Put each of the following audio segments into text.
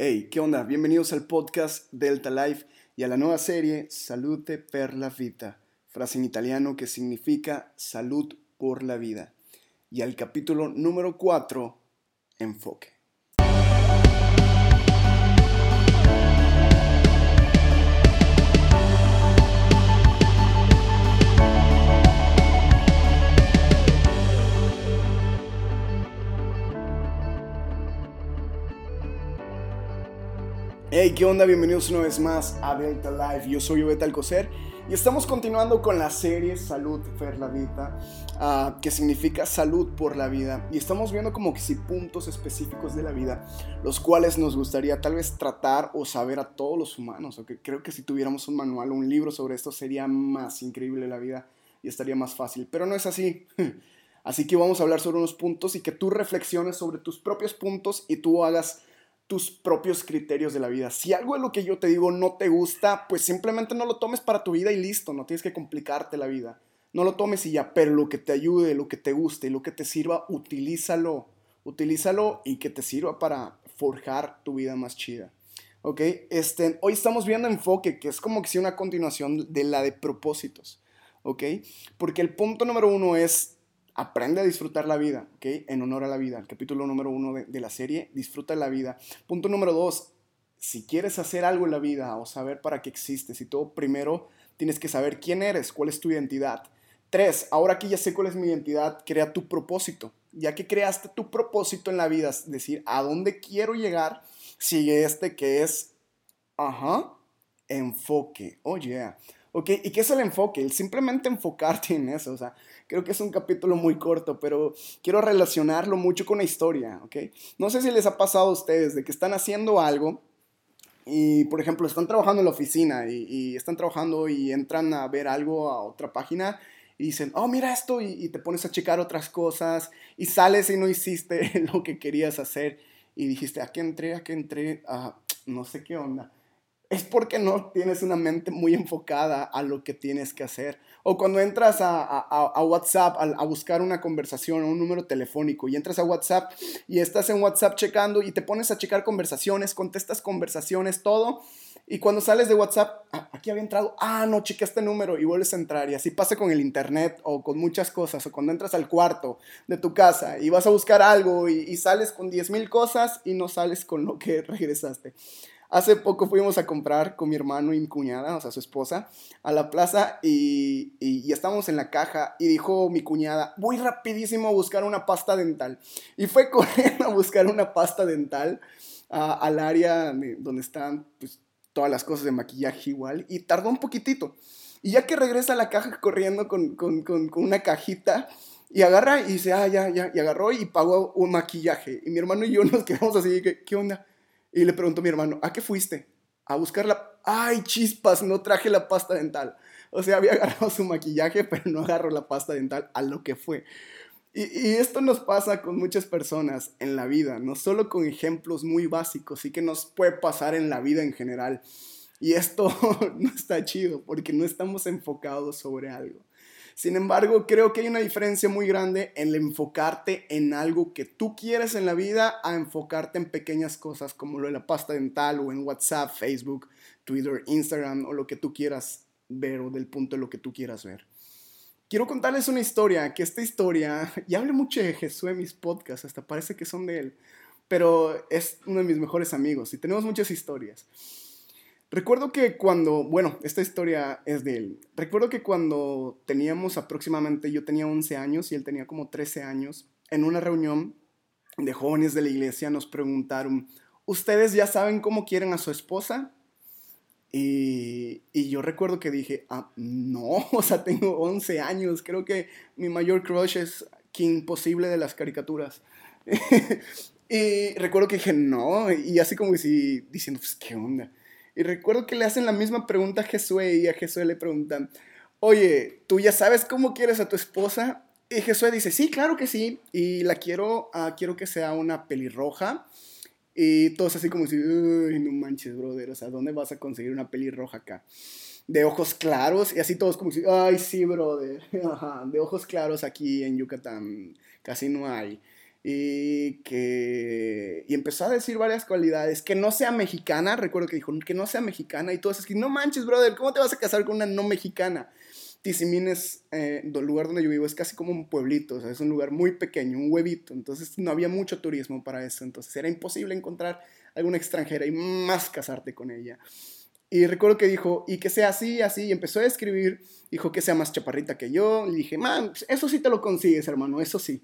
Hey, ¿qué onda? Bienvenidos al podcast Delta Life y a la nueva serie Salute per la vita, frase en italiano que significa salud por la vida. Y al capítulo número 4, enfoque. Hey, ¿qué onda? Bienvenidos una vez más a Delta Life. Yo soy Obeta Alcocer y estamos continuando con la serie Salud per la Vida, uh, que significa salud por la vida. Y estamos viendo como que si puntos específicos de la vida, los cuales nos gustaría tal vez tratar o saber a todos los humanos. Okay? Creo que si tuviéramos un manual o un libro sobre esto sería más increíble la vida y estaría más fácil. Pero no es así. Así que vamos a hablar sobre unos puntos y que tú reflexiones sobre tus propios puntos y tú hagas tus propios criterios de la vida. Si algo de lo que yo te digo no te gusta, pues simplemente no lo tomes para tu vida y listo, no tienes que complicarte la vida. No lo tomes y ya, pero lo que te ayude, lo que te guste, lo que te sirva, utilízalo. Utilízalo y que te sirva para forjar tu vida más chida. ¿Ok? Este, hoy estamos viendo enfoque, que es como que si una continuación de la de propósitos. ¿Ok? Porque el punto número uno es Aprende a disfrutar la vida, ¿ok? En honor a la vida. El capítulo número uno de, la serie, disfruta la vida. Punto número dos, si quieres hacer algo en la vida o saber para qué existes y todo, primero tienes que saber quién eres, cuál es tu identidad. Tres, ahora que ya sé cuál es mi identidad, crea tu propósito. Ya que creaste tu propósito en la vida, es decir, a dónde quiero llegar, sigue este que es, ajá, enfoque. Oh, yeah. ¿Ok? ¿Y qué es el enfoque? El simplemente enfocarte en eso. O sea, creo que es un capítulo muy corto, pero quiero relacionarlo mucho con la historia. ¿Ok? No sé si les ha pasado a ustedes de que están haciendo algo y, por ejemplo, están trabajando en la oficina y, están trabajando y entran a ver algo a otra página y dicen, oh, mira esto, y, te pones a checar otras cosas y sales y no hiciste lo que querías hacer y dijiste, ¿a qué entré? ¿A qué entré? Ah, no sé qué onda es porque no tienes una mente muy enfocada a lo que tienes que hacer. O cuando entras a, WhatsApp a, buscar una conversación o un número telefónico y entras a WhatsApp y estás en WhatsApp checando y te pones a checar conversaciones, contestas conversaciones, todo. Y cuando sales de WhatsApp, ah, aquí había entrado, ah, no, chequé este número y vuelves a entrar. Y así pasa con el internet o con muchas cosas. O cuando entras al cuarto de tu casa y vas a buscar algo y, y sales con 10 mil cosas y no sales con lo que regresaste. Hace poco fuimos a comprar con mi hermano y mi cuñada, o sea, su esposa, a la plaza y, y, estábamos en la caja y dijo mi cuñada, voy rapidísimo a buscar una pasta dental. Y fue corriendo a buscar una pasta dental al área donde están pues, todas las cosas de maquillaje igual y tardó un poquitito. Y ya que regresa a la caja corriendo con, con, con, con una cajita, y agarra y dice, ah, ya, ya, y agarró y pagó un maquillaje. Y mi hermano y yo nos quedamos así, ¿qué, qué onda? Y le preguntó a mi hermano, ¿a qué fuiste? A buscar la... ¡Ay, chispas! No traje la pasta dental. O sea, había agarrado su maquillaje, pero no agarró la pasta dental a lo que fue. Y, y, esto nos pasa con muchas personas en la vida, no solo con ejemplos muy básicos, sí que nos puede pasar en la vida en general. Y esto no está chido porque no estamos enfocados sobre algo. Sin embargo, creo que hay una diferencia muy grande en enfocarte en algo que tú quieres en la vida a enfocarte en pequeñas cosas como lo de la pasta dental o en WhatsApp, Facebook, Twitter, Instagram o lo que tú quieras ver o del punto de lo que tú quieras ver. Quiero contarles una historia, que esta historia, y hablo mucho de Jesús en mis podcasts, hasta parece que son de él, pero es uno de mis mejores amigos y tenemos muchas historias. Recuerdo que cuando, bueno, esta historia es de él. Recuerdo que cuando teníamos aproximadamente, yo tenía 11 años y él tenía como 13 años, en una reunión de jóvenes de la iglesia nos preguntaron, ¿ustedes ya saben cómo quieren a su esposa? Y, y, yo recuerdo que dije, ah, no, o sea, tengo 11 años, creo que mi mayor crush es King Posible de las caricaturas. y recuerdo que dije, no, y así como si diciendo, pues, ¿qué onda? Y recuerdo que le hacen la misma pregunta a Jesús y a Jesús le preguntan, oye, ¿tú ya sabes cómo quieres a tu esposa? Y Jesús dice, sí, claro que sí, y la quiero, uh, quiero que sea una pelirroja. Y todos así como si, uy, no manches, brother, o sea, ¿dónde vas a conseguir una pelirroja acá? De ojos claros, y así todos como si, ay, sí, brother, de ojos claros aquí en Yucatán casi no hay. Y que y empezó a decir varias cualidades, que no sea mexicana, recuerdo que dijo, que no sea mexicana y todo eso, es que no manches, brother, ¿cómo te vas a casar con una no mexicana? Tizimín es, eh, el lugar donde yo vivo es casi como un pueblito, es un lugar muy pequeño, un huevito, entonces no había mucho turismo para eso, entonces era imposible encontrar alguna extranjera y más casarte con ella. Y recuerdo que dijo, y que sea así, así, y empezó a escribir, dijo que sea más chaparrita que yo, le dije, man, eso sí te lo consigues, hermano, eso sí.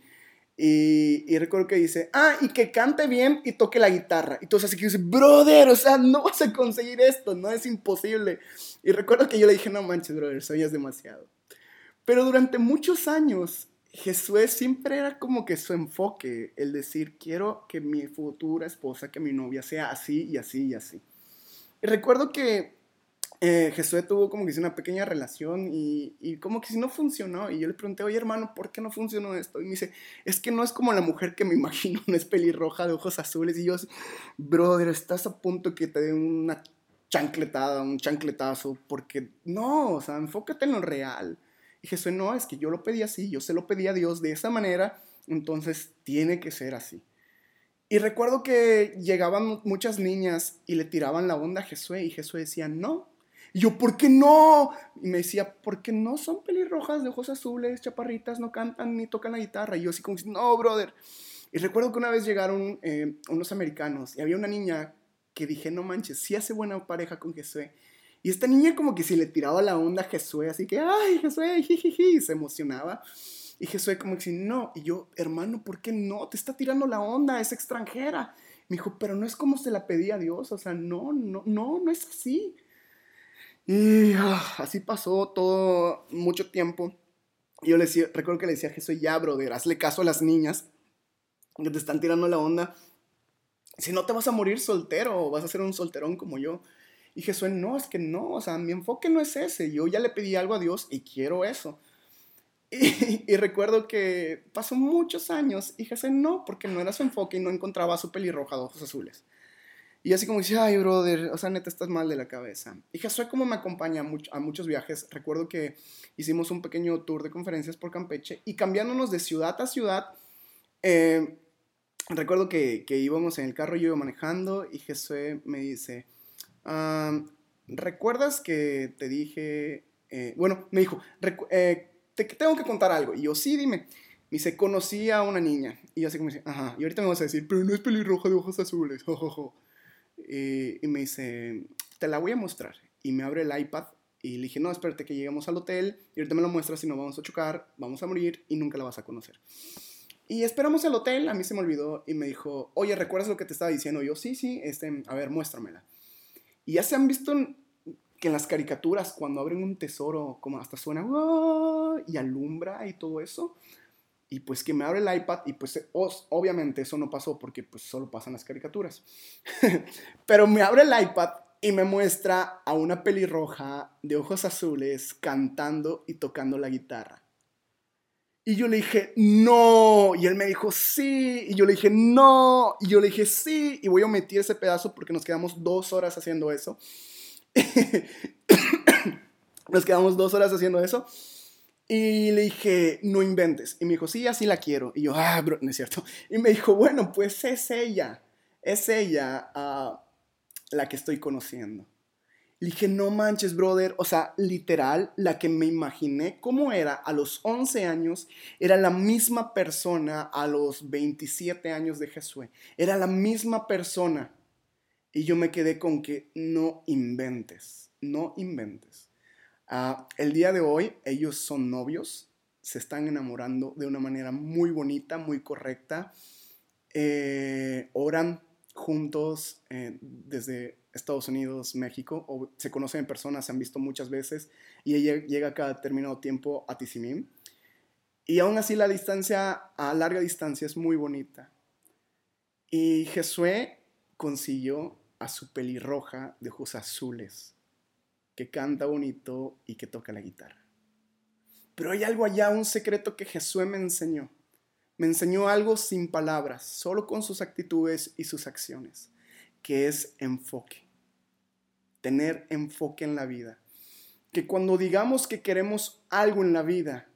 Y, recuerdo que dice, ah, y que cante bien y toque la guitarra. Y entonces así que dice, brother, o sea, no vas a conseguir esto, no es imposible. Y recuerdo que yo le dije, no manches, brother, soñas demasiado. Pero durante muchos años, Jesús siempre era como que su enfoque, el decir, quiero que mi futura esposa, que mi novia sea así y así y así. Y recuerdo que eh, Jesús tuvo como que una pequeña relación y, y, como que si no funcionó. Y yo le pregunté, oye hermano, ¿por qué no funcionó esto? Y me dice, es que no es como la mujer que me imagino, no es pelirroja de ojos azules. Y yo, brother, estás a punto que te dé una chancletada, un chancletazo, porque no, o sea, enfócate en lo real. Y Jesús, no, es que yo lo pedí así, yo se lo pedí a Dios de esa manera, entonces tiene que ser así. Y recuerdo que llegaban muchas niñas y le tiraban la onda a Jesús y Jesús decía, no, y yo, ¿por qué no? Y me decía, porque no son pelirrojas de ojos azules, chaparritas, no cantan ni tocan la guitarra. Y yo así como, no, brother. Y recuerdo que una vez llegaron eh, unos americanos y había una niña que dije, no manches, sí hace buena pareja con Jesús. Y esta niña como que si le tiraba la onda a Jesús, así que, ay, Jesús, jijiji, se emocionaba. Y Jesús como que, no. Y yo, hermano, ¿por qué no? Te está tirando la onda, es extranjera. Me dijo, pero no es como se la pedía a Dios, o sea, no, no, no, no es así. Y ah, así pasó todo mucho tiempo. Yo le decía, recuerdo que le decía a Jesús, ya, brother, hazle caso a las niñas que te están tirando la onda. Si no te vas a morir soltero, vas a ser un solterón como yo. Y Jesús, no, es que no, o sea, mi enfoque no es ese. Yo ya le pedí algo a Dios y quiero eso. Y, y recuerdo que pasó muchos años y Jesús, no, porque no era su enfoque y no encontraba a su pelirroja de ojos azules. Y así como dice, ay, brother, o sea, neta, estás mal de la cabeza. Y Jesús como me acompaña a, muchos viajes. Recuerdo que hicimos un pequeño tour de conferencias por Campeche y cambiándonos de ciudad a ciudad, eh, recuerdo que, que, íbamos en el carro, yo iba manejando y Jesús me dice, ¿recuerdas que te dije, eh, bueno, me dijo, eh, te tengo que contar algo? Y yo, sí, dime. Me dice, conocí a una niña. Y yo así como dice, ajá, y ahorita me vas a decir, pero no es pelirroja de ojos azules. Eh, y me dice, te la voy a mostrar. Y me abre el iPad y le dije, no, espérate que lleguemos al hotel y ahorita me lo muestras y no vamos a chocar, vamos a morir y nunca la vas a conocer. Y esperamos al hotel, a mí se me olvidó y me dijo, oye, ¿recuerdas lo que te estaba diciendo? yo, sí, sí, este, a ver, muéstramela. Y ya se han visto que en las caricaturas, cuando abren un tesoro, como hasta suena y alumbra y todo eso. Y pues que me abre el iPad y pues obviamente eso no pasó porque pues solo pasan las caricaturas. Pero me abre el iPad y me muestra a una pelirroja de ojos azules cantando y tocando la guitarra. Y yo le dije, no. Y él me dijo, sí. Y yo le dije, no. Y yo le dije, sí. Y voy a omitir ese pedazo porque nos quedamos dos horas haciendo eso. nos quedamos dos horas haciendo eso. Y le dije, no inventes. Y me dijo, sí, así la quiero. Y yo, ah, bro, no es cierto. Y me dijo, bueno, pues es ella. Es ella uh, la que estoy conociendo. Le dije, no manches, brother. O sea, literal, la que me imaginé cómo era a los 11 años, era la misma persona a los 27 años de Jesús. Era la misma persona. Y yo me quedé con que no inventes, no inventes. Ah, el día de hoy ellos son novios, se están enamorando de una manera muy bonita, muy correcta. Eh, oran juntos eh, desde Estados Unidos, México, o se conocen en persona, se han visto muchas veces, y ella llega cada determinado tiempo a Tizimín. Y aún así la distancia a larga distancia es muy bonita. Y Jesué consiguió a su pelirroja de ojos azules que canta bonito y que toca la guitarra. Pero hay algo allá, un secreto que Jesús me enseñó. Me enseñó algo sin palabras, solo con sus actitudes y sus acciones, que es enfoque. Tener enfoque en la vida. Que cuando digamos que queremos algo en la vida,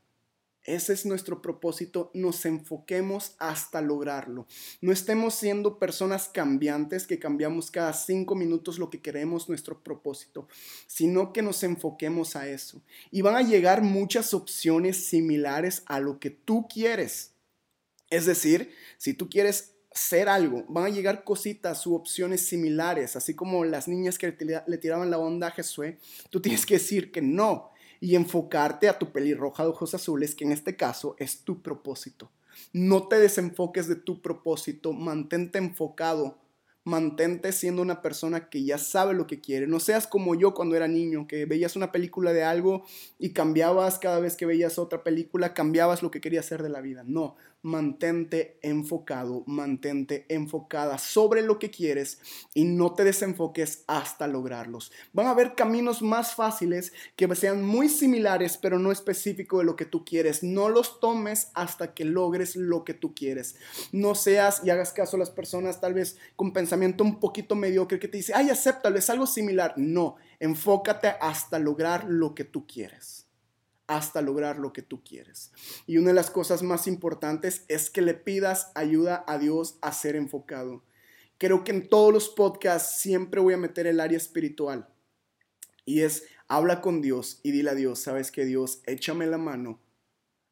Ese es nuestro propósito, nos enfoquemos hasta lograrlo. No estemos siendo personas cambiantes que cambiamos cada cinco minutos lo que queremos, nuestro propósito, sino que nos enfoquemos a eso. Y van a llegar muchas opciones similares a lo que tú quieres. Es decir, si tú quieres ser algo, van a llegar cositas u opciones similares, así como las niñas que le tiraban la onda a Jesús, tú tienes que decir que no y enfocarte a tu pelirroja de ojos azules, que en este caso es tu propósito. No te desenfoques de tu propósito, mantente enfocado mantente siendo una persona que ya sabe lo que quiere. No seas como yo cuando era niño, que veías una película de algo y cambiabas cada vez que veías otra película, cambiabas lo que querías hacer de la vida. No, mantente enfocado, mantente enfocada sobre lo que quieres y no te desenfoques hasta lograrlos. Van a haber caminos más fáciles que sean muy similares, pero no específico de lo que tú quieres. No los tomes hasta que logres lo que tú quieres. No seas y hagas caso a las personas tal vez con pensamiento un poquito mediocre que te dice, ay, acéptalo, es algo similar. No, enfócate hasta lograr lo que tú quieres hasta lograr lo que tú quieres. Y una de las cosas más importantes es que le pidas ayuda a Dios a ser enfocado. Creo que en todos los podcasts siempre voy a meter el área espiritual. Y es, habla con Dios y dile a Dios, sabes que Dios, échame la mano,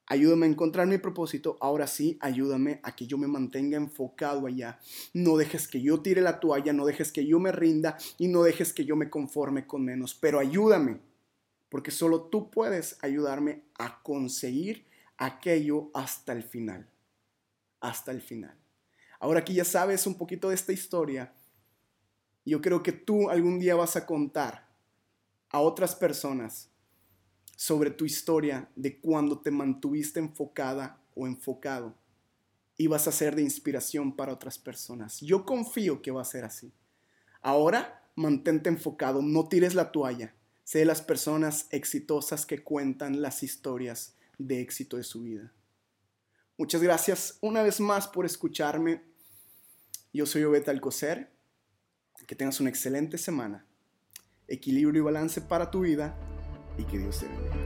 ayúdame a encontrar mi propósito, ahora sí, ayúdame a que yo me mantenga enfocado allá. No dejes que yo tire la toalla, no dejes que yo me rinda y no dejes que yo me conforme con menos, pero ayúdame porque solo tú puedes ayudarme a conseguir aquello hasta el final, hasta el final. Ahora que ya sabes un poquito de esta historia, yo creo que tú algún día vas a contar a otras personas sobre tu historia de cuando te mantuviste enfocada o enfocado y vas a ser de inspiración para otras personas. Yo confío que va a ser así. Ahora mantente enfocado, no tires la toalla. Sé las personas exitosas que cuentan las historias de éxito de su vida. Muchas gracias una vez más por escucharme. Yo soy Obeta Alcocer. Que tengas una excelente semana. Equilibrio y balance para tu vida y que Dios te bendiga.